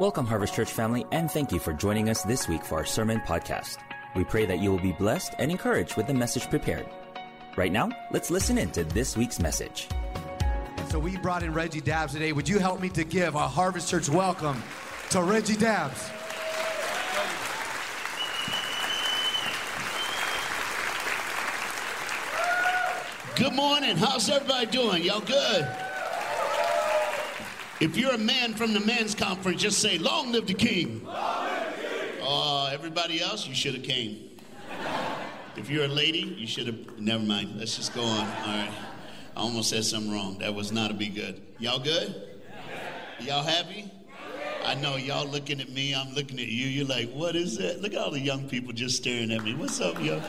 Welcome, Harvest Church family, and thank you for joining us this week for our sermon podcast. We pray that you will be blessed and encouraged with the message prepared. Right now, let's listen in to this week's message. So we brought in Reggie Dabbs today. Would you help me to give our Harvest Church welcome to Reggie Dabbs? Good morning. How's everybody doing? Y'all good? If you're a man from the men's conference, just say, Long live the king. Uh, everybody else, you should have came. If you're a lady, you should have. Never mind. Let's just go on. All right. I almost said something wrong. That was not a be good. Y'all good? Y'all happy? I know y'all looking at me. I'm looking at you. You're like, what is that? Look at all the young people just staring at me. What's up, yo?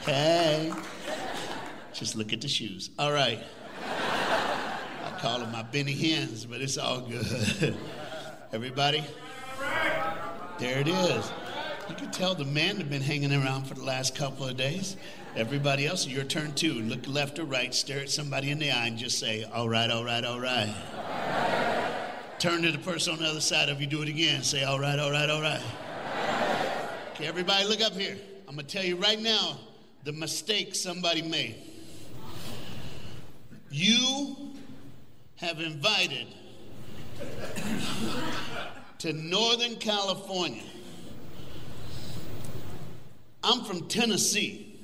Hey. Just look at the shoes. All right call them my Benny Hens, but it's all good. Everybody? There it is. You can tell the men have been hanging around for the last couple of days. Everybody else, your turn too. Look left or right, stare at somebody in the eye, and just say, All right, all right, all right. Turn to the person on the other side of you, do it again. Say, All right, all right, all right. Okay, everybody, look up here. I'm going to tell you right now the mistake somebody made. You have invited to Northern California. I'm from Tennessee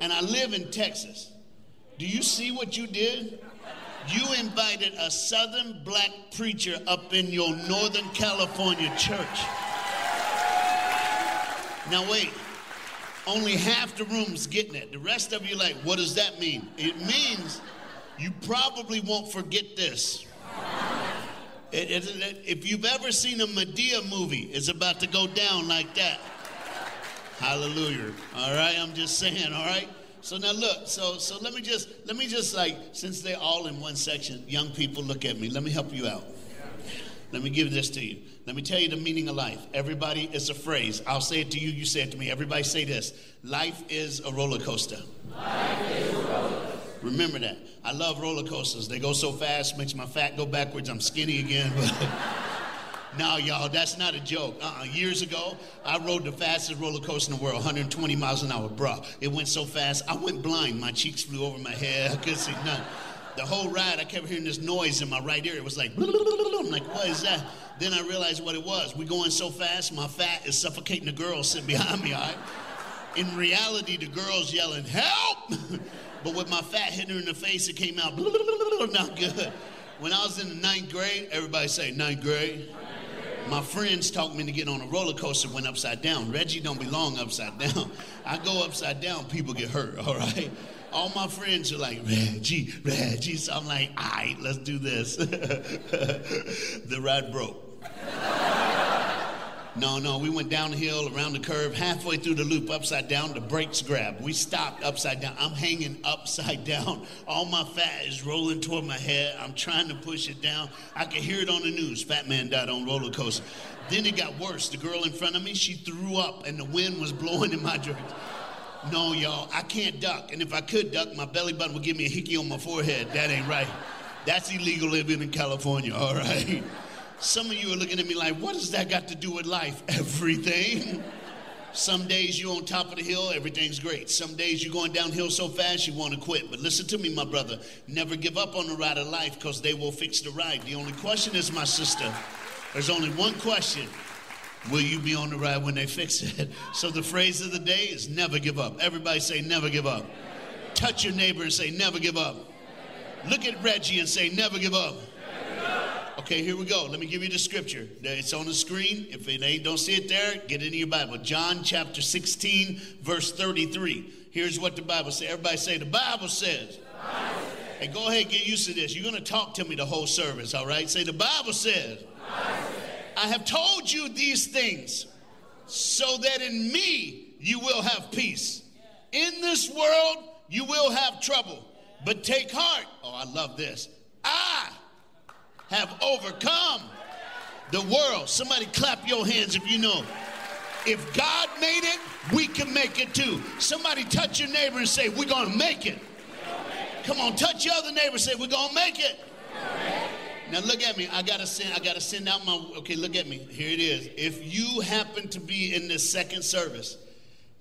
and I live in Texas. Do you see what you did? You invited a southern black preacher up in your Northern California church. Now, wait, only half the room's getting it. The rest of you, like, what does that mean? It means you probably won't forget this. It, it, it, if you've ever seen a Madea movie, it's about to go down like that. Hallelujah. All right, I'm just saying, all right? So now look, so so let me just let me just like since they're all in one section, young people look at me. Let me help you out. Let me give this to you. Let me tell you the meaning of life. Everybody, it's a phrase. I'll say it to you, you say it to me. Everybody say this. Life is a roller coaster. Life is a roller coaster. Remember that. I love roller coasters. They go so fast, makes my fat go backwards. I'm skinny again. no, y'all, that's not a joke. Uh-uh. Years ago, I rode the fastest roller coaster in the world, 120 miles an hour, bruh. It went so fast, I went blind. My cheeks flew over my head. I couldn't see nothing. The whole ride, I kept hearing this noise in my right ear. It was like, I'm like, what is that? Then I realized what it was. We going so fast, my fat is suffocating the girl sitting behind me, all right? In reality, the girl's yelling, help! But with my fat hitting her in the face, it came out not good. When I was in the ninth grade, everybody say ninth grade. My friends talked me to get on a roller coaster, went upside down. Reggie don't belong upside down. I go upside down, people get hurt, all right? All my friends are like, Reggie, Reggie. So I'm like, all right, let's do this. the ride broke. No, no, we went downhill, around the curve, halfway through the loop, upside down, the brakes grabbed. We stopped upside down. I'm hanging upside down. All my fat is rolling toward my head. I'm trying to push it down. I can hear it on the news. Fat man died on roller coaster. Then it got worse. The girl in front of me, she threw up and the wind was blowing in my direction. No, y'all, I can't duck. And if I could duck, my belly button would give me a hickey on my forehead. That ain't right. That's illegal living in California, all right? Some of you are looking at me like, what does that got to do with life? Everything. Some days you're on top of the hill, everything's great. Some days you're going downhill so fast you want to quit. But listen to me, my brother. Never give up on the ride of life because they will fix the ride. The only question is, my sister, there's only one question. Will you be on the ride when they fix it? So the phrase of the day is never give up. Everybody say, never give up. Touch your neighbor and say, never give up. Look at Reggie and say, never give up. Okay, here we go. Let me give you the scripture. It's on the screen. If it ain't, don't see it there, get it in your Bible. John chapter 16, verse 33. Here's what the Bible says. Everybody say, the Bible says. Says. Hey, go ahead, get used to this. You're going to talk to me the whole service, all right? Say, the Bible says. The Bible says. I have told you these things so that in me you will have peace. In this world you will have trouble, but take heart. Oh, I love this. I have overcome the world. Somebody clap your hands if you know. If God made it, we can make it too. Somebody touch your neighbor and say, We're going to make it. Come on, touch your other neighbor and say, We're going to make it. Now look at me. I gotta send. I gotta send out my. Okay, look at me. Here it is. If you happen to be in this second service,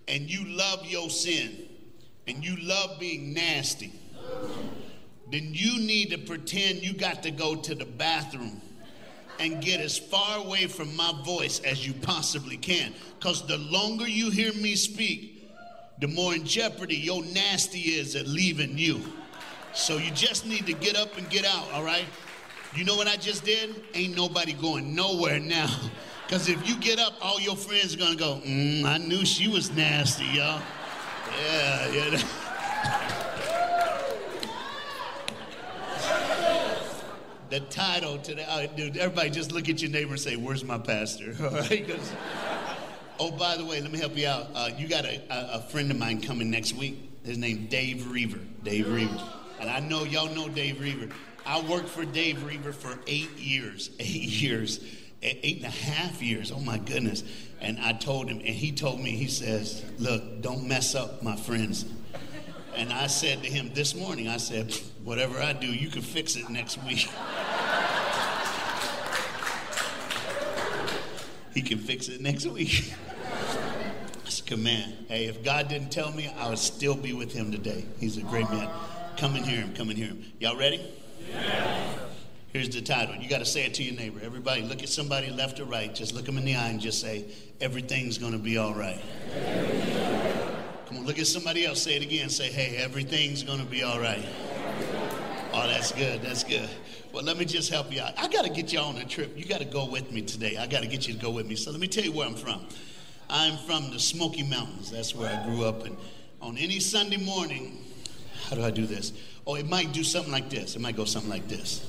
and you love your sin, and you love being nasty, then you need to pretend you got to go to the bathroom and get as far away from my voice as you possibly can. Because the longer you hear me speak, the more in jeopardy your nasty is at leaving you. So you just need to get up and get out, all right? You know what I just did? Ain't nobody going nowhere now. Because if you get up, all your friends are going to go, mm, I knew she was nasty, y'all. Yeah, yeah. the title to the, uh, dude, everybody just look at your neighbor and say, Where's my pastor? All right? oh, by the way, let me help you out. Uh, you got a, a, a, friend of mine coming next week. His name Dave Roever. Dave Roever. And I know y'all know Dave Roever. I worked for Dave Roever for eight years. Eight years. Eight and a half years. Oh my goodness. And I told him, and he told me, he says, Look, don't mess up my friends. And I said to him this morning, I said, Whatever I do, you can fix it next week. he can fix it next week. That's a command. Hey, if God didn't tell me, I would still be with him today. He's a great man. Come and hear him. Come and hear him. Y'all ready? Here's the title. You got to say it to your neighbor. Everybody, look at somebody left or right. Just look them in the eye and just say, Everything's going to be all right. Come on, look at somebody else. Say it again. Say, Hey, everything's going to be all right. Oh, that's good. That's good. Well, let me just help you out. I got to get you on a trip. You got to go with me today. I got to get you to go with me. So let me tell you where I'm from. I'm from the Smoky Mountains. That's where I grew up. And on any Sunday morning, how do I do this? Oh, it might do something like this. It might go something like this.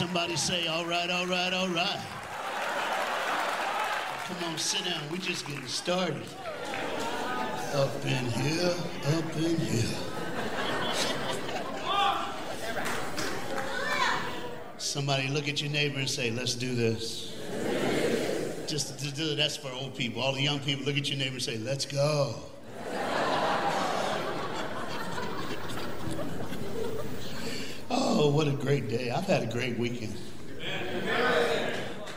Somebody say, all right, all right, all right. Come on, sit down. We're just getting started. Up in here, up in here. Somebody look at your neighbor and say, let's do this. Just to do that's for old people. All the young people look at your neighbor and say, let's go. Oh, what a great day. I've had a great weekend.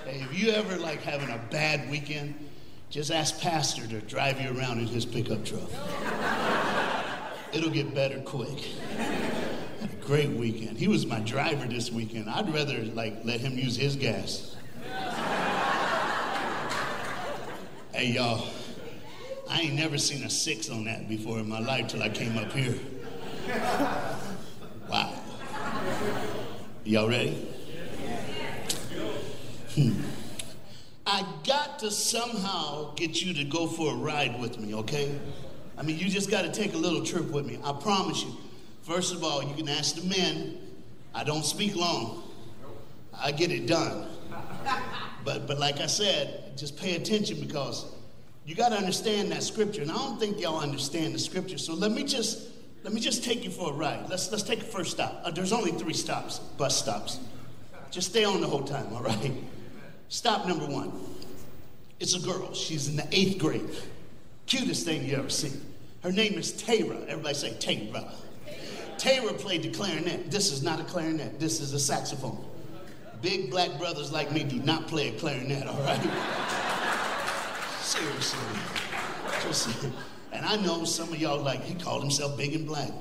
Hey, if you ever like having a bad weekend, just ask Pastor to drive you around in his pickup truck. It'll get better quick. Had a great weekend. He was my driver this weekend. I'd rather like let him use his gas. hey y'all, I ain't never seen a six on that before in my life till I came up here. Y'all ready? Hmm. I got to somehow get you to go for a ride with me, okay? I mean, you just got to take a little trip with me. I promise you. First of all, you can ask the men. I don't speak long. I get it done. But but like I said, just pay attention because you got to understand that scripture. And I don't think y'all understand the scripture. So let me just let me just take you for a ride. Let's, let's take a first stop. Uh, there's only three stops, bus stops. Just stay on the whole time, all right? Stop number one. It's a girl. She's in the eighth grade. Cutest thing you ever seen. Her name is Tara. Everybody say Tara. Tara played the clarinet. This is not a clarinet. This is a saxophone. Big black brothers like me do not play a clarinet, all right? Seriously. Just and I know some of y'all like, he called himself big and black.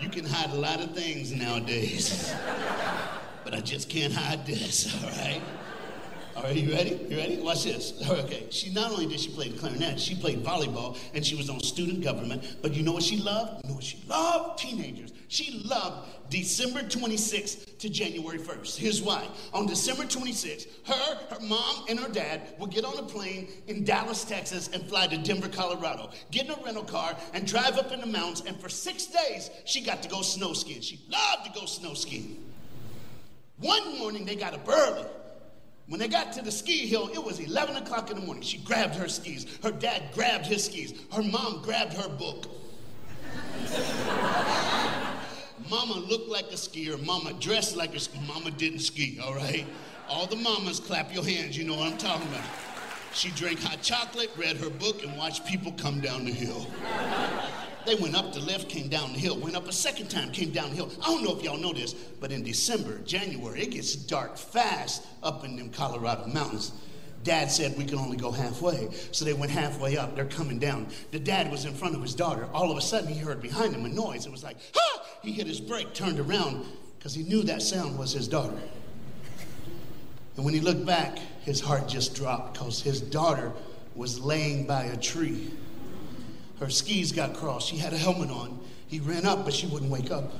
you can hide a lot of things nowadays. but I just can't hide this, all right? Right, you ready? You ready? Watch this. Okay, she not only did she play the clarinet, she played volleyball and she was on student government. But you know what she loved? You know what she loved? Teenagers. She loved December 26th to January 1st. Here's why. On December 26th, her, her mom, and her dad would get on a plane in Dallas, Texas, and fly to Denver, Colorado. Get in a rental car and drive up in the mountains. And for six days, she got to go snow skiing. She loved to go snow skiing. One morning, they got up early. When they got to the ski hill, it was 11 o'clock in the morning. She grabbed her skis. Her dad grabbed his skis. Her mom grabbed her book. Mama looked like a skier. Mama dressed like a skier. Mama didn't ski, all right? All the mamas clap your hands. You know what I'm talking about. She drank hot chocolate, read her book, and watched people come down the hill. They went up the lift, came down the hill, went up a second time, came down the hill. I don't know if y'all know this, but in December, January, it gets dark fast up in them Colorado mountains. Dad said we could only go halfway. So they went halfway up. They're coming down. The dad was in front of his daughter. All of a sudden, he heard behind him a noise. It was like, ha! He hit his brake, turned around, because he knew that sound was his daughter. And when he looked back, his heart just dropped because his daughter was laying by a tree. Her skis got crossed. She had a helmet on. He ran up, but she wouldn't wake up.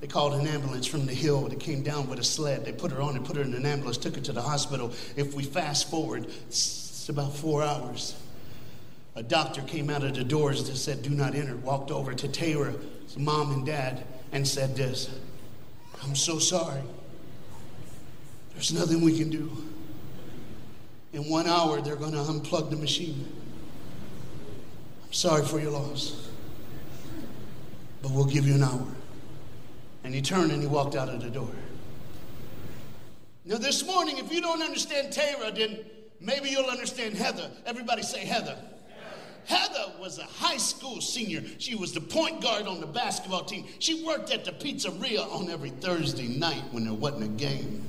They called an ambulance from the hill. They came down with a sled. They put her on and put her in an ambulance, took her to the hospital. If we fast forward, it's about four hours. A doctor came out of the doors that said, Do not enter, walked over to Tara's mom and dad and said this I'm so sorry. There's nothing we can do. In one hour, they're going to unplug the machine. Sorry for your loss. But we'll give you an hour. And he turned and he walked out of the door. Now, this morning, if you don't understand Tara, then maybe you'll understand Heather. Everybody say Heather. Heather was a high school senior. She was the point guard on the basketball team. She worked at the pizzeria on every Thursday night when there wasn't a game.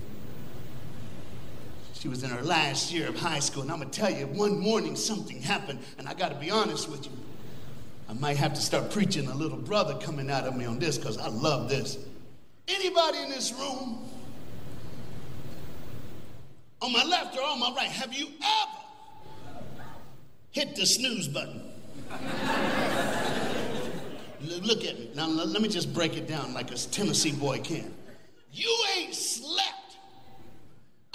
She was in her last year of high school, and I'm gonna tell you, one morning something happened, and I gotta be honest with you. I might have to start preaching a little brother coming out of me on this because I love this. Anybody in this room, on my left or on my right, have you ever hit the snooze button? Look at me. Now, let me just break it down like a Tennessee boy can. You ain't slept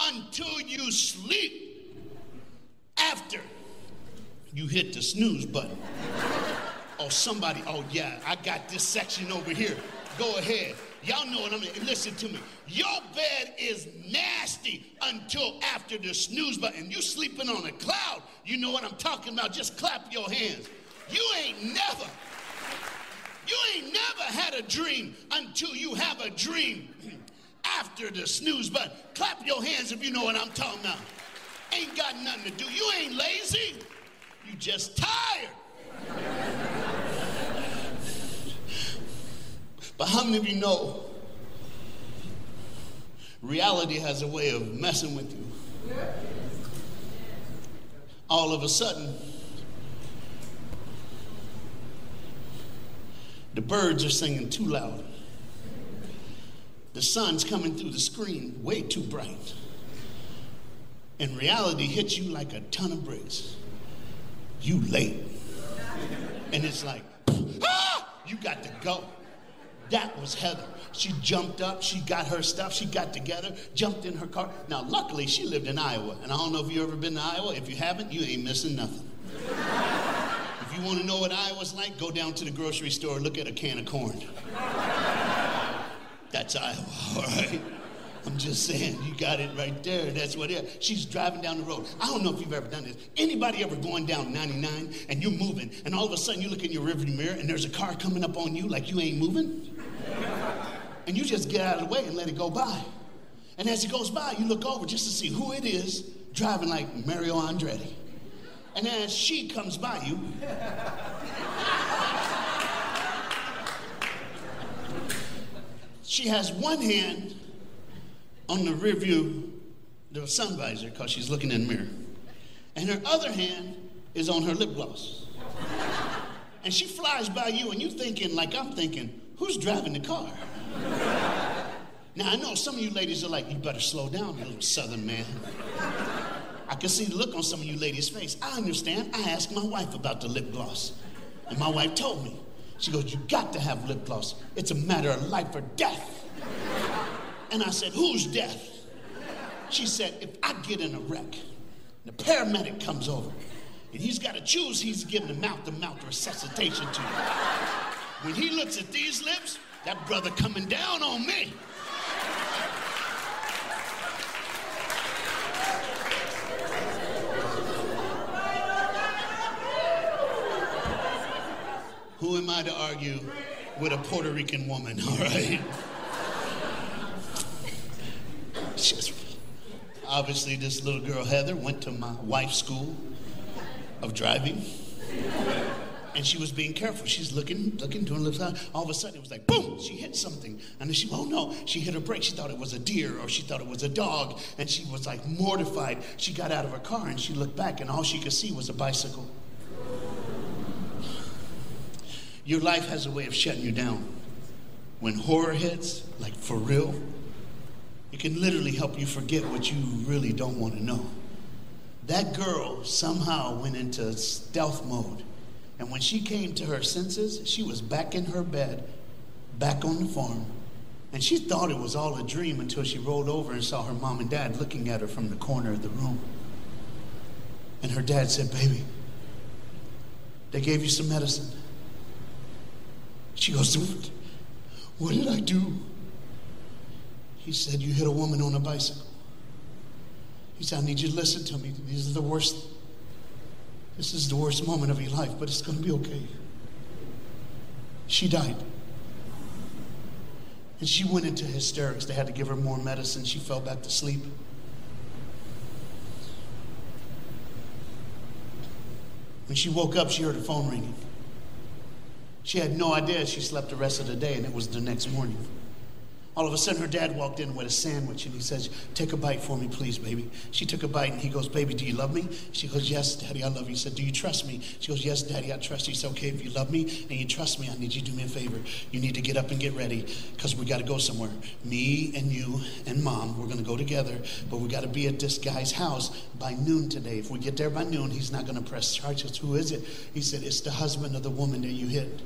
until you sleep after you hit the snooze button. Oh, somebody, oh yeah, I got this section over here. Go ahead. Y'all know what I mean. Listen to me. Your bed is nasty until after the snooze button. You sleeping on a cloud. You know what I'm talking about. Just clap your hands. You ain't never, you ain't never had a dream until you have a dream after the snooze button. Clap your hands if you know what I'm talking about. Ain't got nothing to do. You ain't lazy. You just tired. But how many of you know reality has a way of messing with you? All of a sudden, the birds are singing too loud. The sun's coming through the screen way too bright. And reality hits you like a ton of bricks. You late. And it's like, ah, you got to go. That was Heather. She jumped up, she got her stuff, she got together, jumped in her car. Now, luckily, she lived in Iowa. And I don't know if you ever been to Iowa. If you haven't, you ain't missing nothing. if you want to know what Iowa's like, go down to the grocery store, look at a can of corn. That's Iowa, all right? I'm just saying, you got it right there. That's what it is. She's driving down the road. I don't know if you've ever done this. Anybody ever going down 99 and you're moving, and all of a sudden you look in your rearview mirror and there's a car coming up on you like you ain't moving? And you just get out of the way and let it go by. And as it goes by, you look over just to see who it is driving like Mario Andretti. And as she comes by you, she has one hand on the rear view, the sun visor, because she's looking in the mirror. And her other hand is on her lip gloss. And she flies by you, and you thinking, like I'm thinking, who's driving the car? Now, I know some of you ladies are like, you better slow down, you little southern man. I can see the look on some of you ladies' face. I understand. I asked my wife about the lip gloss. And my wife told me, she goes, You got to have lip gloss. It's a matter of life or death. And I said, Who's death? She said, If I get in a wreck, the paramedic comes over, and he's got to choose, he's giving a mouth to mouth resuscitation to you. When he looks at these lips, that brother coming down on me. Who am I to argue with a Puerto Rican woman, all right? Obviously, this little girl, Heather, went to my wife's school of driving. And she was being careful. She's looking, looking, doing looks out. All of a sudden, it was like, boom, she hit something. And then she, oh no, she hit her brake. She thought it was a deer or she thought it was a dog. And she was like mortified. She got out of her car and she looked back, and all she could see was a bicycle. Your life has a way of shutting you down. When horror hits, like for real, it can literally help you forget what you really don't want to know. That girl somehow went into stealth mode. And when she came to her senses, she was back in her bed, back on the farm. And she thought it was all a dream until she rolled over and saw her mom and dad looking at her from the corner of the room. And her dad said, Baby, they gave you some medicine. She goes, What did I do? He said, You hit a woman on a bicycle. He said, I need you to listen to me. These are the worst, this is the worst moment of your life, but it's going to be okay. She died. And she went into hysterics. They had to give her more medicine. She fell back to sleep. When she woke up, she heard a phone ringing. She had no idea she slept the rest of the day, and it was the next morning. All of a sudden, her dad walked in with a sandwich and he says, Take a bite for me, please, baby. She took a bite and he goes, Baby, do you love me? She goes, Yes, Daddy, I love you. He said, Do you trust me? She goes, Yes, Daddy, I trust you. He said, Okay, if you love me and you trust me, I need you to do me a favor. You need to get up and get ready because we got to go somewhere. Me and you and mom, we're going to go together, but we got to be at this guy's house by noon today. If we get there by noon, he's not going to press charges. Who is it? He said, It's the husband of the woman that you hit.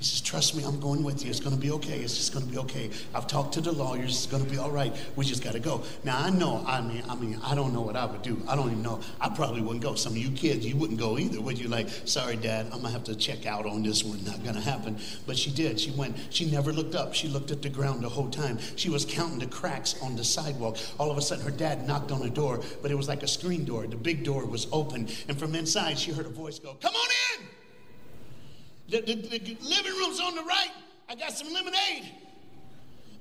He says, Trust me, I'm going with you. It's going to be okay. It's just going to be okay. I've talked to the lawyers. It's going to be all right. We just got to go. Now, I know, I mean, I mean, I don't know what I would do. I don't even know. I probably wouldn't go. Some of you kids, you wouldn't go either, would you? Like, sorry, Dad, I'm going to have to check out on this one. Not going to happen. But she did. She went. She never looked up. She looked at the ground the whole time. She was counting the cracks on the sidewalk. All of a sudden, her dad knocked on the door, but it was like a screen door. The big door was open. And from inside, she heard a voice go, Come on in! The, the, the living room's on the right. I got some lemonade.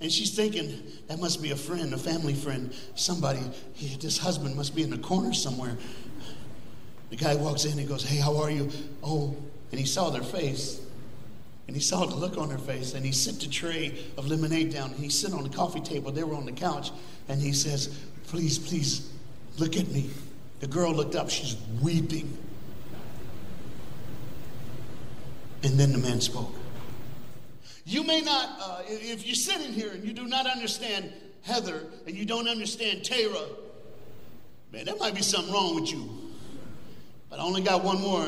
And she's thinking, that must be a friend, a family friend, somebody. He, this husband must be in the corner somewhere. The guy walks in and he goes, Hey, how are you? Oh, and he saw their face. And he saw the look on her face. And he set the tray of lemonade down. And he sit on the coffee table. They were on the couch. And he says, Please, please, look at me. The girl looked up. She's weeping. And then the man spoke. You may not, uh, if you're sitting here and you do not understand Heather and you don't understand Tara, man, there might be something wrong with you. But I only got one more.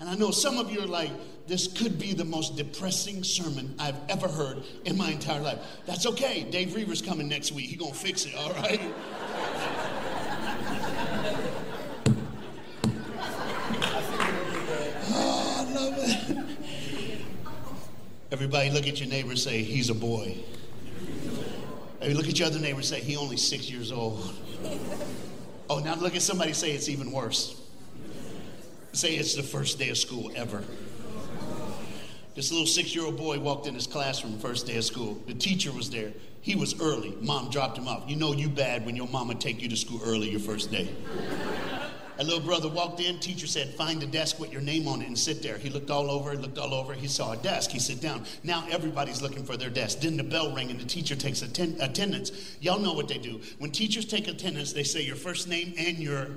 And I know some of you are like, this could be the most depressing sermon I've ever heard in my entire life. That's okay. Dave Roever's coming next week. He gonna fix it, all right? Everybody look at your neighbor say, he's a boy. Maybe look at your other neighbor say, he only six years old. Oh, now look at somebody say it's even worse. Say it's the first day of school ever. This little six-year-old boy walked in his classroom first day of school. The teacher was there. He was early. Mom dropped him off. You know you bad when your mama take you to school early your first day. A little brother walked in. Teacher said, "Find a desk with your name on it and sit there." He looked all over, looked all over. He saw a desk. He sat down. Now everybody's looking for their desk. Then the bell rang and the teacher takes atten- attendance. Y'all know what they do. When teachers take attendance, they say your first name and your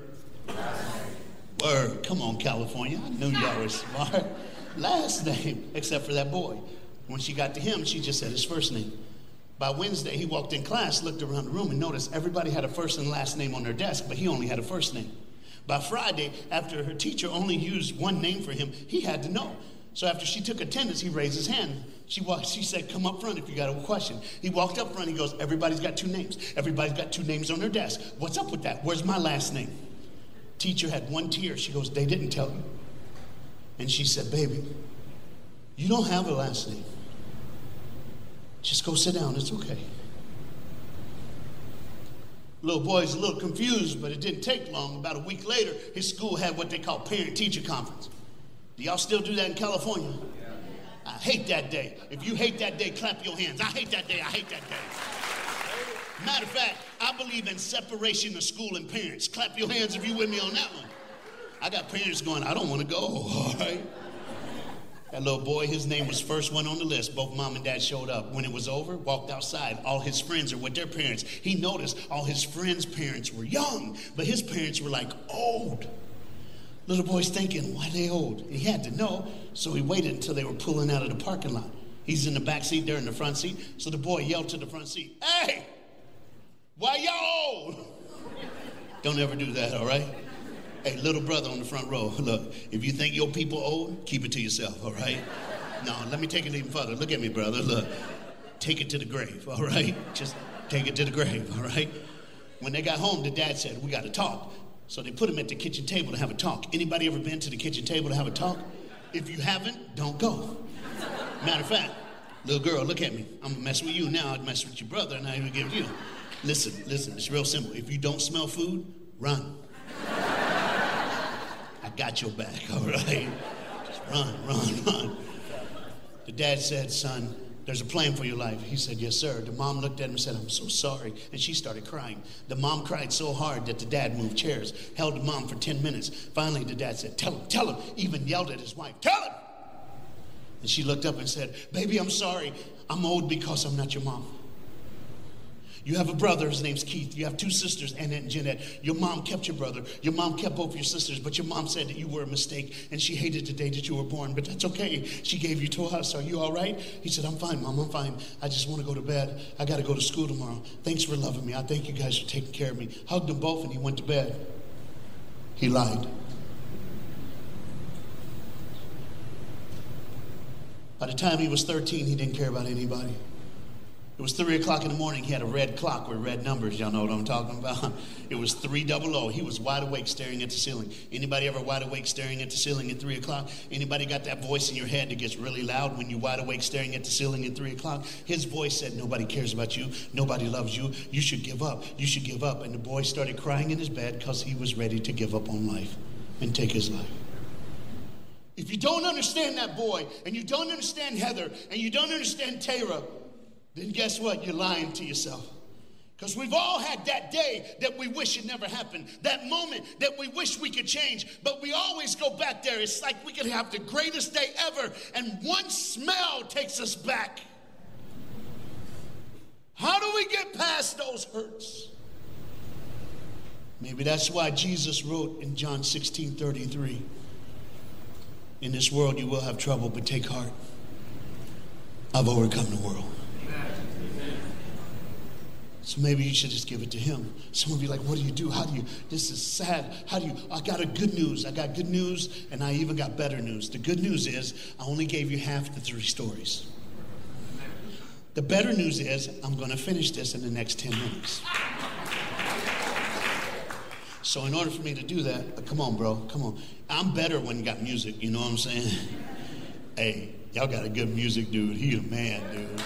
word. Come on, California. I knew y'all were smart. Last name, except for that boy. When she got to him, she just said his first name. By Wednesday, he walked in class, looked around the room, and noticed everybody had a first and last name on their desk, but he only had a first name. By Friday, after her teacher only used one name for him, he had to know. So after she took attendance, he raised his hand. She walked, she said, Come up front if you got a question. He walked up front, he goes, Everybody's got two names. Everybody's got two names on their desk. What's up with that? Where's my last name? Teacher had one tear. She goes, They didn't tell you. And she said, Baby, you don't have a last name. Just go sit down, it's okay. Little boy's a little confused, but it didn't take long. About a week later, his school had what they call parent teacher conference. Do y'all still do that in California? I hate that day. If you hate that day, clap your hands. I hate that day. I hate that day. Matter of fact, I believe in separation of school and parents. Clap your hands if you with me on that one. I got parents going, I don't want to go, all right? That little boy, his name was first one on the list. Both mom and dad showed up. When it was over, walked outside. All his friends are with their parents. He noticed all his friends' parents were young, but his parents were like old. Little boy's thinking, why they old? He had to know, so he waited until they were pulling out of the parking lot. He's in the back seat, they're in the front seat. So the boy yelled to the front seat, Hey, why y'all old? Don't ever do that, all right? Hey, little brother on the front row, look, if you think your people old, keep it to yourself, all right? No, let me take it even further. Look at me, brother. Look, take it to the grave, all right? Just take it to the grave, all right? When they got home, the dad said, We got to talk. So they put him at the kitchen table to have a talk. Anybody ever been to the kitchen table to have a talk? If you haven't, don't go. Matter of fact, little girl, look at me. I'm gonna mess with you now. I'd mess with your brother, and I even give you. Listen, listen. It's real simple. If you don't smell food, run. Got your back, all right? Just run, run, run. The dad said, Son, there's a plan for your life. He said, Yes, sir. The mom looked at him and said, I'm so sorry. And she started crying. The mom cried so hard that the dad moved chairs, held the mom for 10 minutes. Finally, the dad said, Tell him, tell him. Even yelled at his wife, Tell him. And she looked up and said, Baby, I'm sorry. I'm old because I'm not your mom. You have a brother, his name's Keith. You have two sisters, Annette and Jeanette. Your mom kept your brother. Your mom kept both your sisters, but your mom said that you were a mistake and she hated the day that you were born. But that's okay. She gave you to us. Are you all right? He said, I'm fine, mom. I'm fine. I just want to go to bed. I got to go to school tomorrow. Thanks for loving me. I thank you guys for taking care of me. Hugged them both and he went to bed. He lied. By the time he was 13, he didn't care about anybody. It was three o'clock in the morning. He had a red clock with red numbers. Y'all know what I'm talking about. It was three double O. He was wide awake, staring at the ceiling. Anybody ever wide awake, staring at the ceiling at three o'clock? Anybody got that voice in your head that gets really loud when you're wide awake, staring at the ceiling at three o'clock? His voice said, "Nobody cares about you. Nobody loves you. You should give up. You should give up." And the boy started crying in his bed because he was ready to give up on life and take his life. If you don't understand that boy, and you don't understand Heather, and you don't understand Tara, then guess what? You're lying to yourself. Because we've all had that day that we wish it never happened, that moment that we wish we could change, but we always go back there. It's like we could have the greatest day ever, and one smell takes us back. How do we get past those hurts? Maybe that's why Jesus wrote in John 16 33 In this world you will have trouble, but take heart. I've overcome the world. So maybe you should just give it to him. Some of you like, what do you do? How do you? This is sad. How do you? I got a good news. I got good news, and I even got better news. The good news is I only gave you half the three stories. The better news is I'm going to finish this in the next 10 minutes. So in order for me to do that, uh, come on, bro, come on. I'm better when you got music. You know what I'm saying? hey, y'all got a good music dude. He a man, dude.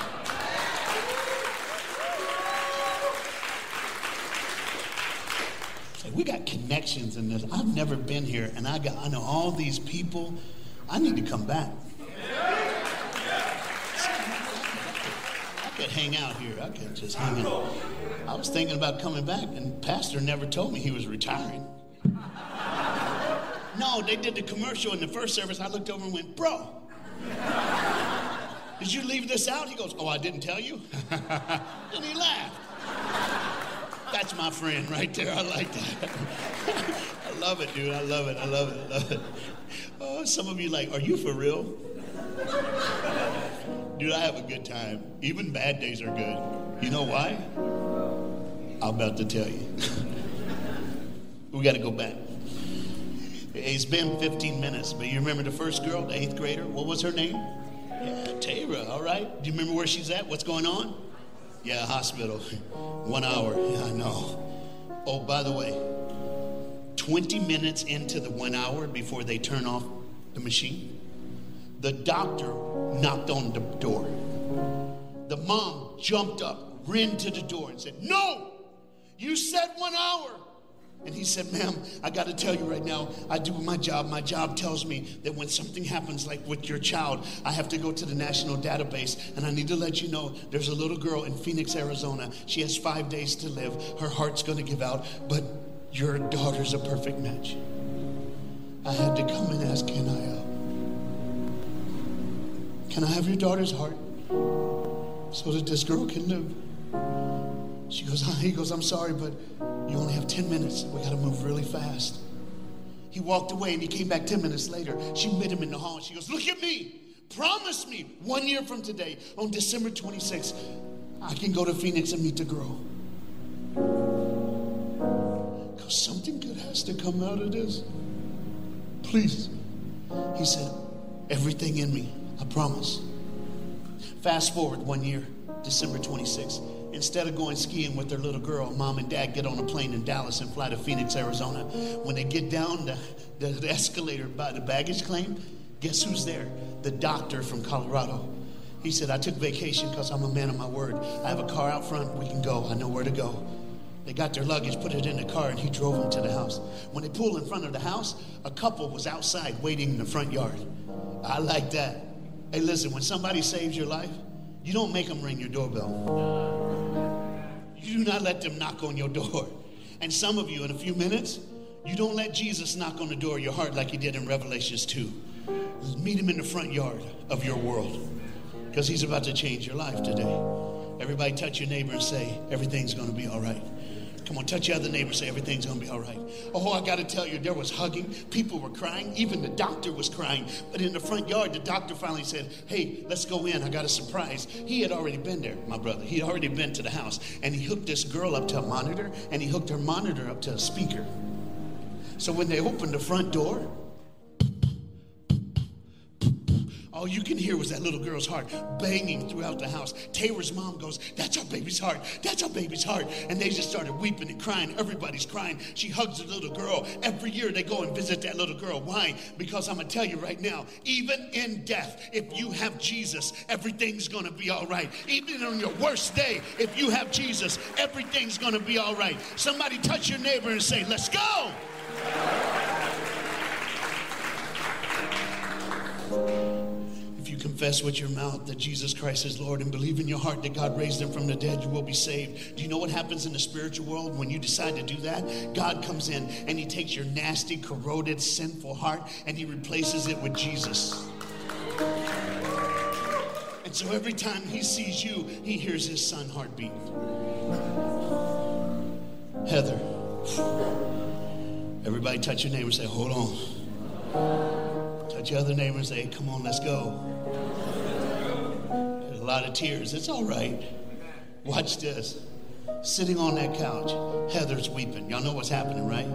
We got connections in this. I've never been here, and I got I know all these people. I need to come back. I could hang out here. I could just hang out. I was thinking about coming back, and Pastor never told me he was retiring. No, they did the commercial in the first service. I looked over and went, Bro, did you leave this out? He goes, Oh, I didn't tell you? and he laughed. That's my friend right there. I like that. I love it, dude. I love it. I love it. I love it. Oh, some of you like, are you for real? Dude, I have a good time. Even bad days are good. You know why? I'm about to tell you. we got to go back. It's been 15 minutes, but you remember the first girl, the eighth grader? What was her name? Yeah, Tara, all right. Do you remember where she's at? What's going on? Yeah, hospital. One hour. Yeah, I know. Oh, by the way, 20 minutes into the one hour before they turn off the machine, the doctor knocked on the door. The mom jumped up, ran to the door, and said, No, you said one hour. And he said, Ma'am, I got to tell you right now, I do my job. My job tells me that when something happens, like with your child, I have to go to the national database. And I need to let you know there's a little girl in Phoenix, Arizona. She has five days to live. Her heart's going to give out, but your daughter's a perfect match. I had to come and ask, Can I, uh, can I have your daughter's heart so that this girl can live? She goes, he goes, I'm sorry, but you only have 10 minutes. We got to move really fast. He walked away and he came back 10 minutes later. She met him in the hall and she goes, Look at me. Promise me one year from today, on December 26th, I can go to Phoenix and meet the girl. Because something good has to come out of this. Please. He said, Everything in me, I promise. Fast forward one year, December 26th instead of going skiing with their little girl, mom and dad get on a plane in Dallas and fly to Phoenix, Arizona. When they get down the, the, escalator by the baggage claim, guess who's there? The doctor from Colorado. He said, I took vacation because I'm a man of my word. I have a car out front. We can go. I know where to go. They got their luggage, put it in the car, and he drove them to the house. When they pulled in front of the house, a couple was outside waiting in the front yard. I like that. Hey, listen, when somebody saves your life, you don't make them ring your doorbell. You do not let them knock on your door. And some of you, in a few minutes, you don't let Jesus knock on the door of your heart like he did in Revelations 2. Meet him in the front yard of your world because he's about to change your life today. Everybody touch your neighbor and say, everything's going to be all right. Come on, touch your other neighbor, say everything's gonna be all right. Oh, I gotta tell you, there was hugging, people were crying, even the doctor was crying. But in the front yard, the doctor finally said, Hey, let's go in, I got a surprise. He had already been there, my brother. He had already been to the house, and he hooked this girl up to a monitor, and he hooked her monitor up to a speaker. So when they opened the front door, all you can hear was that little girl's heart banging throughout the house. Taylor's mom goes, That's our baby's heart. That's our baby's heart. And they just started weeping and crying. Everybody's crying. She hugs the little girl. Every year they go and visit that little girl. Why? Because I'm going to tell you right now, even in death, if you have Jesus, everything's going to be all right. Even on your worst day, if you have Jesus, everything's going to be all right. Somebody touch your neighbor and say, Let's go. Confess with your mouth that Jesus Christ is Lord and believe in your heart that God raised him from the dead, you will be saved. Do you know what happens in the spiritual world when you decide to do that? God comes in and he takes your nasty, corroded, sinful heart and he replaces it with Jesus. And so every time he sees you, he hears his son heartbeat. Heather. Everybody touch your neighbor and say, hold on. Touch your other neighbor and say, come on, let's go. A lot of tears. It's all right. Watch this. Sitting on that couch, Heather's weeping. Y'all know what's happening, right?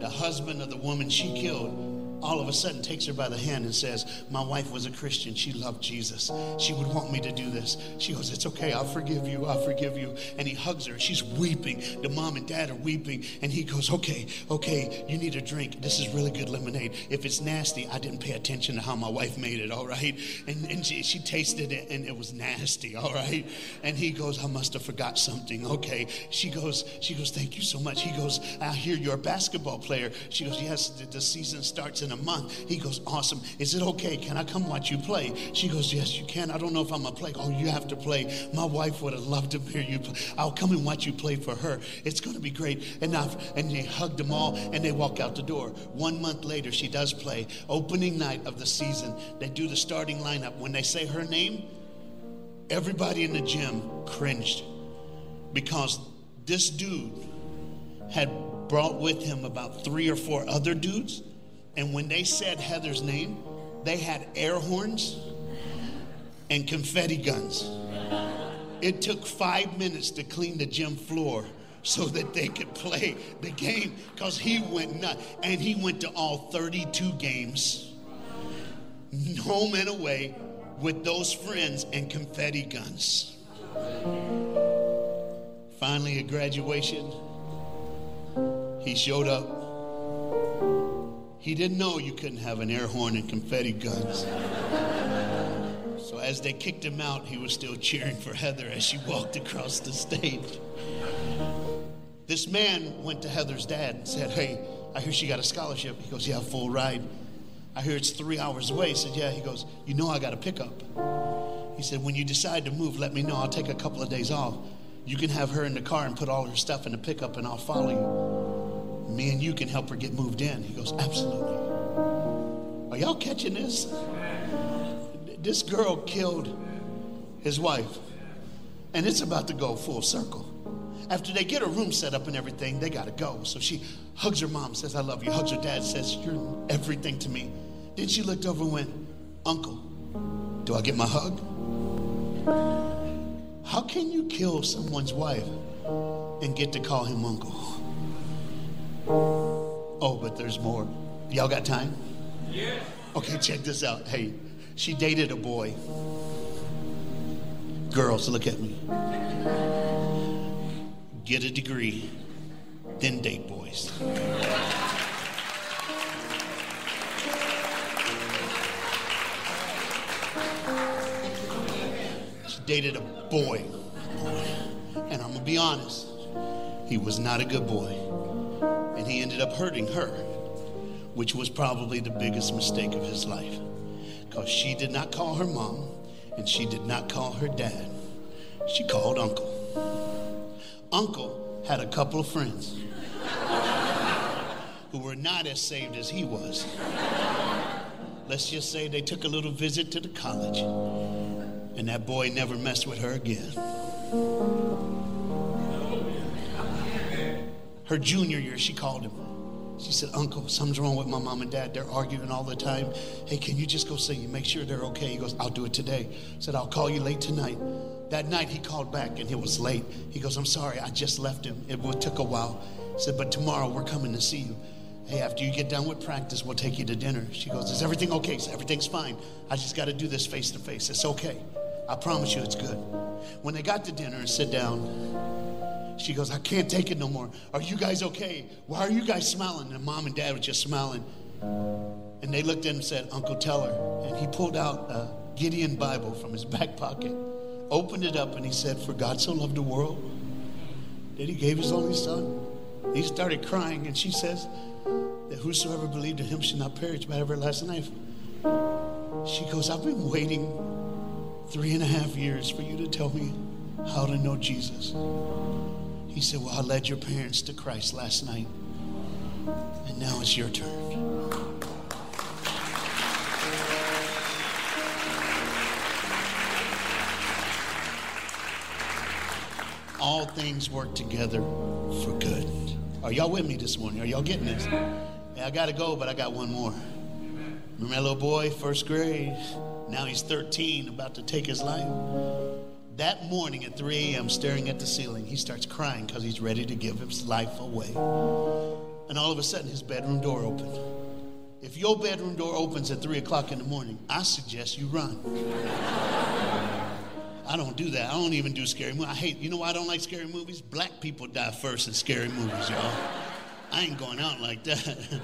The husband of the woman she killed all of a sudden takes her by the hand and says, My wife was a Christian. She loved Jesus. She would want me to do this. She goes, It's okay. I'll forgive you. I'll forgive you. And he hugs her. She's weeping. The mom and dad are weeping. And he goes, Okay, okay, you need a drink. This is really good lemonade. If it's nasty, I didn't pay attention to how my wife made it, all right? And, and she, she tasted it and it was nasty, all right? And he goes, I must have forgot something. Okay. She goes, She goes, Thank you so much. He goes, I hear you're a basketball player. She goes, Yes, the, the season starts in a month. He goes, Awesome. Is it okay? Can I come watch you play? She goes, Yes, you can. I don't know if I'm going to play. Oh, you have to play. My wife would have loved to hear you play. I'll come and watch you play for her. It's going to be great. And, I've, and they hugged them all and they walk out the door. One month later, she does play. Opening night of the season, they do the starting lineup. When they say her name, everybody in the gym cringed because this dude had brought with him about three or four other dudes and when they said Heather's name, they had air horns and confetti guns. It took five minutes to clean the gym floor so that they could play the game because he went nuts. And he went to all 32 games, home and away, with those friends and confetti guns. Finally, at graduation, he showed up he didn't know you couldn't have an air horn and confetti guns. So as they kicked him out, he was still cheering for Heather as she walked across the stage. This man went to Heather's dad and said, Hey, I hear she got a scholarship. He goes, Yeah, full ride. I hear it's three hours away. He said, Yeah. He goes, You know I got a pickup. He said, When you decide to move, let me know. I'll take a couple of days off. You can have her in the car and put all her stuff in the pickup, and I'll follow you me and you can help her get moved in. He goes, Absolutely. Are y'all catching this? This girl killed his wife, and it's about to go full circle. After they get her room set up and everything, they got to go. So she hugs her mom, says, I love you. Hugs her dad, says, You're everything to me. Then she looked over and went, Uncle, do I get my hug? How can you kill someone's wife and get to call him uncle? Oh, but there's more. Y'all got time? Yeah. Okay, check this out. Hey, she dated a boy. Girls, look at me. Get a degree, then date boys. She dated a boy. And I'm going to be honest, he was not a good boy and he ended up hurting her, which was probably the biggest mistake of his life because she did not call her mom and she did not call her dad. She called uncle. Uncle had a couple of friends who were not as saved as he was. Let's just say they took a little visit to the college, and that boy never messed with her again. Her junior year, she called him. She said, Uncle, something's wrong with my mom and dad. They're arguing all the time. Hey, can you just go see and make sure they're okay? He goes, I'll do it today. said, I'll call you late tonight. That night he called back and it was late. He goes, I'm sorry, I just left him. It took a while. He said, but tomorrow we're coming to see you. Hey, after you get done with practice, we'll take you to dinner. She goes, Is everything okay? So everything's fine. I just got to do this face to face. It's okay. I promise you it's good. When they got to dinner and sit down, she goes, I can't take it no more. Are you guys okay? Why are you guys smiling? And mom and dad were just smiling. And they looked at him and said, Uncle, tell her. And he pulled out a Gideon Bible from his back pocket, opened it up, and he said, For God so loved the world that he gave his only son. He started crying, and she says, That whosoever believed in him should not perish but have everlasting life. She goes, I've been waiting three and a half years for you to tell me how to know Jesus. He said, Well, I led your parents to Christ last night, and now it's your turn. All things work together for good. Are y'all with me this morning? Are y'all getting this? Yeah, I got to go, but I got one more. Remember that little boy, first grade? Now he's 13, about to take his life. That morning at 3 a.m., staring at the ceiling, he starts crying because he's ready to give his life away. And all of a sudden, his bedroom door opened. If your bedroom door opens at 3 o'clock in the morning, I suggest you run. I don't do that. I don't even do scary movies. I hate, you know why I don't like scary movies? Black people die first in scary movies, y'all. I ain't going out like that.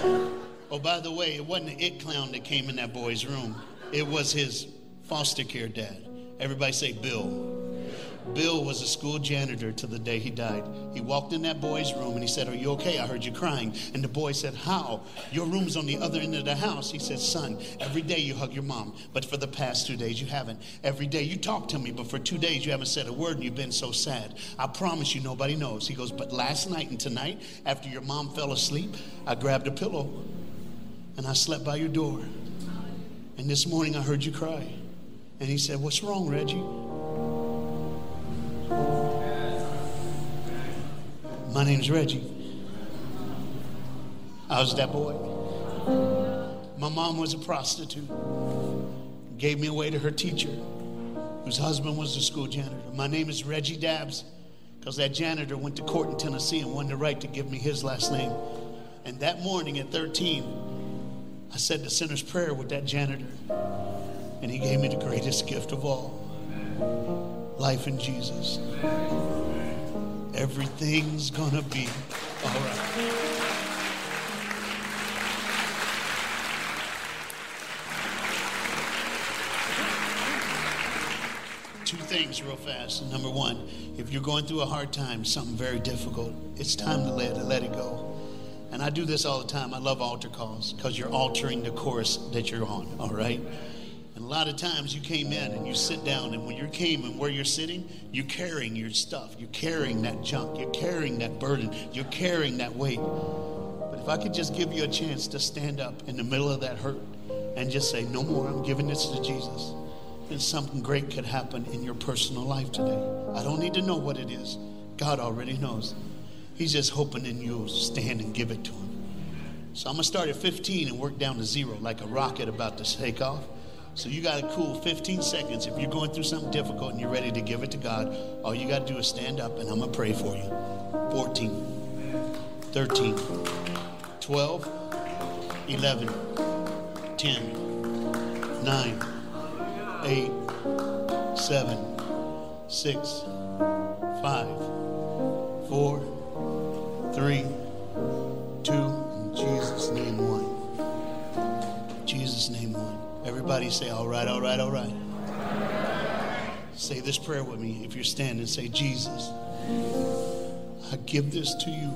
oh, by the way, it wasn't the it clown that came in that boy's room, it was his foster care dad. Everybody say Bill. Bill was a school janitor till the day he died. He walked in that boy's room and he said, Are you okay? I heard you crying. And the boy said, How? Your room's on the other end of the house. He said, Son, every day you hug your mom, but for the past two days you haven't. Every day you talk to me, but for two days you haven't said a word and you've been so sad. I promise you, nobody knows. He goes, But last night and tonight, after your mom fell asleep, I grabbed a pillow and I slept by your door. And this morning I heard you cry. And he said, What's wrong, Reggie? My name's Reggie. I was that boy. My mom was a prostitute. Gave me away to her teacher, whose husband was a school janitor. My name is Reggie Dabbs, because that janitor went to court in Tennessee and won the right to give me his last name. And that morning at 13, I said the sinner's prayer with that janitor. And he gave me the greatest gift of all life in Jesus. Everything's gonna be all right. Two things real fast. Number one, if you're going through a hard time, something very difficult, it's time to let it, let it go. And I do this all the time. I love altar calls because you're altering the course that you're on, all right? A lot of times you came in and you sit down, and when you came and where you're sitting, you're carrying your stuff. You're carrying that junk. You're carrying that burden. You're carrying that weight. But if I could just give you a chance to stand up in the middle of that hurt and just say, No more, I'm giving this to Jesus, then something great could happen in your personal life today. I don't need to know what it is, God already knows. He's just hoping in you'll stand and give it to Him. So I'm going to start at 15 and work down to zero like a rocket about to take off. So you got a cool 15 seconds. If you're going through something difficult and you're ready to give it to God, all you got to do is stand up and I'm going to pray for you. 14, 13, 12, 11, 10, 9, 8, 7, 6, 5, 4, 3, 2, in Jesus' name, 1. Jesus' name, 1. Everybody say, all right, all right, all right. Say this prayer with me. If you're standing, say, Jesus, I give this to you.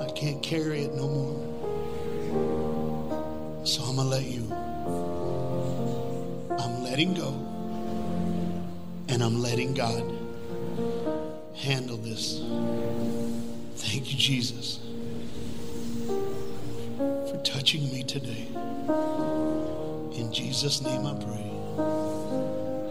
I can't carry it no more. So I'm going to let you. I'm letting go. And I'm letting God handle this. Thank you, Jesus, for touching me today. In Jesus' name I pray.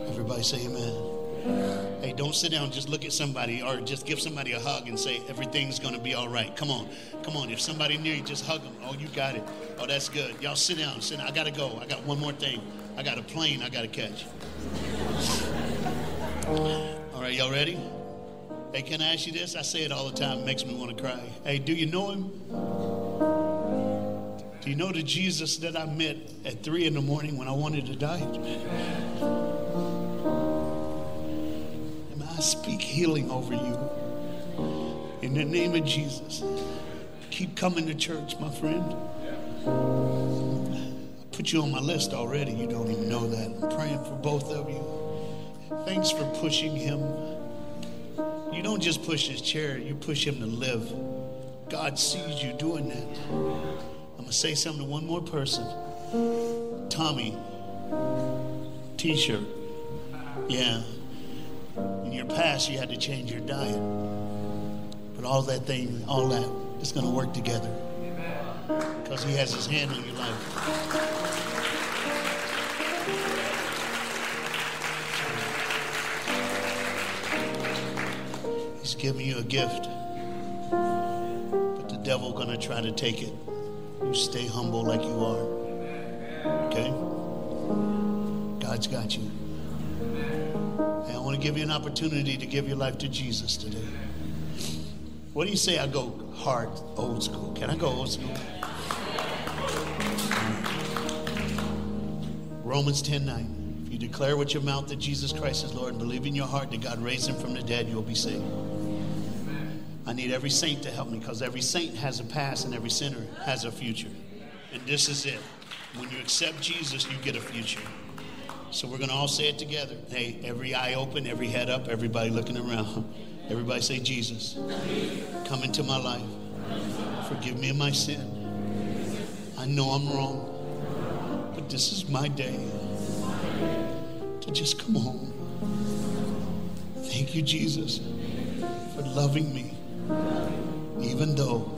Everybody say amen. Hey, don't sit down. Just look at somebody or just give somebody a hug and say, everything's going to be all right. Come on. Come on. If somebody near you, just hug them. Oh, you got it. Oh, that's good. Y'all sit down. Sit down. I got to go. I got one more thing. I got a plane I got to catch. All right, y'all ready? Hey, can I ask you this? I say it all the time. It makes me want to cry. Hey, do you know him? Do you know the Jesus that I met at 3 in the morning when I wanted to die? And I speak healing over you. In the name of Jesus. Keep coming to church, my friend. I put you on my list already. You don't even know that. I'm praying for both of you. Thanks for pushing him. You don't just push his chair, you push him to live. God sees you doing that. I'm going to say something to one more person. Tommy, t shirt. Yeah. In your past, you had to change your diet. But all that thing, all that is going to work together. Because he has his hand on your life. He's giving you a gift. But the devil gonna try to take it. You stay humble like you are. Okay? God's got you. And I want to give you an opportunity to give your life to Jesus today. What do you say I go hard, old school? Can I go old school? Romans 10 9. If you declare with your mouth that Jesus Christ is Lord and believe in your heart that God raised him from the dead, you'll be saved. I need every saint to help me because every saint has a past and every sinner has a future. And this is it. When you accept Jesus, you get a future. So we're going to all say it together. Hey, every eye open, every head up, everybody looking around. Everybody say, Jesus, come into my life. Forgive me of my sin. I know I'm wrong, but this is my day to just come home. Thank you, Jesus, for loving me, even though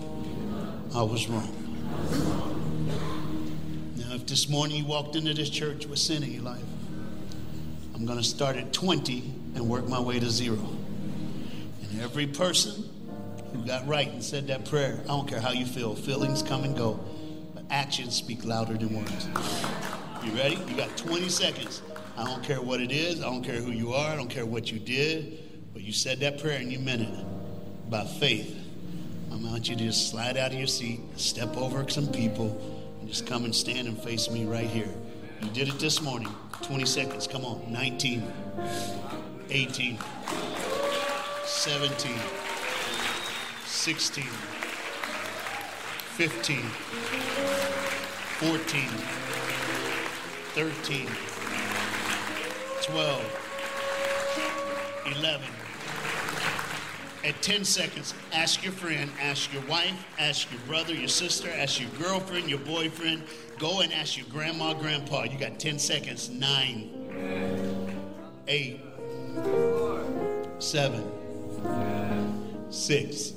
I was wrong. Now, if this morning you walked into this church with sin in your life, I'm going to start at 20 and work my way to zero. And every person who got right and said that prayer, I don't care how you feel, feelings come and go, but actions speak louder than words. You ready? You got 20 seconds. I don't care what it is, I don't care who you are, I don't care what you did, but you said that prayer and you meant it by faith. I want you to just slide out of your seat, step over some people, and just come and stand and face me right here. You did it this morning. 20 seconds. Come on. 19, 18, 17, 16, 15, 14, 13, 12, 11. At 10 seconds, ask your friend, ask your wife, ask your brother, your sister, ask your girlfriend, your boyfriend. Go and ask your grandma, grandpa. You got 10 seconds. Nine, eight, seven, six.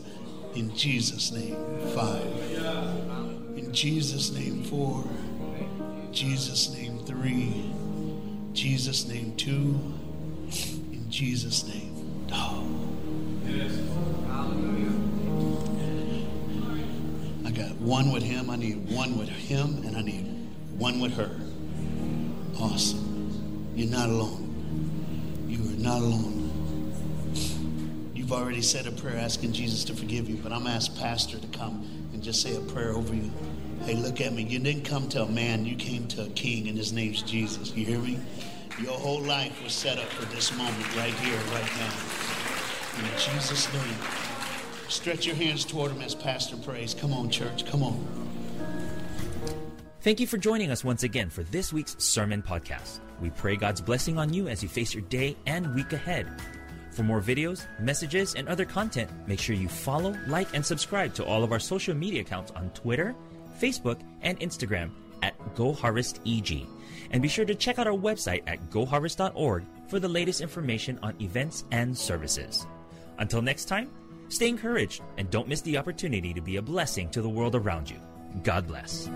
In Jesus' name, five. In Jesus' name, four. Jesus' name, three. Jesus' name, two. In Jesus' name, oh. I got one with him, I need one with him, and I need one with her. Awesome. You're not alone. You are not alone. You've already said a prayer asking Jesus to forgive you, but I'm going to ask Pastor to come and just say a prayer over you. Hey, look at me. You didn't come to a man, you came to a king, and his name's Jesus. You hear me? Your whole life was set up for this moment right here, right now. In Jesus' name. Stretch your hands toward him as Pastor prays. Come on, church. Come on. Thank you for joining us once again for this week's Sermon Podcast. We pray God's blessing on you as you face your day and week ahead. For more videos, messages, and other content, make sure you follow, like, and subscribe to all of our social media accounts on Twitter, Facebook, and Instagram at GoHarvestEG. And be sure to check out our website at goharvest.org for the latest information on events and services. Until next time, stay encouraged and don't miss the opportunity to be a blessing to the world around you. God bless.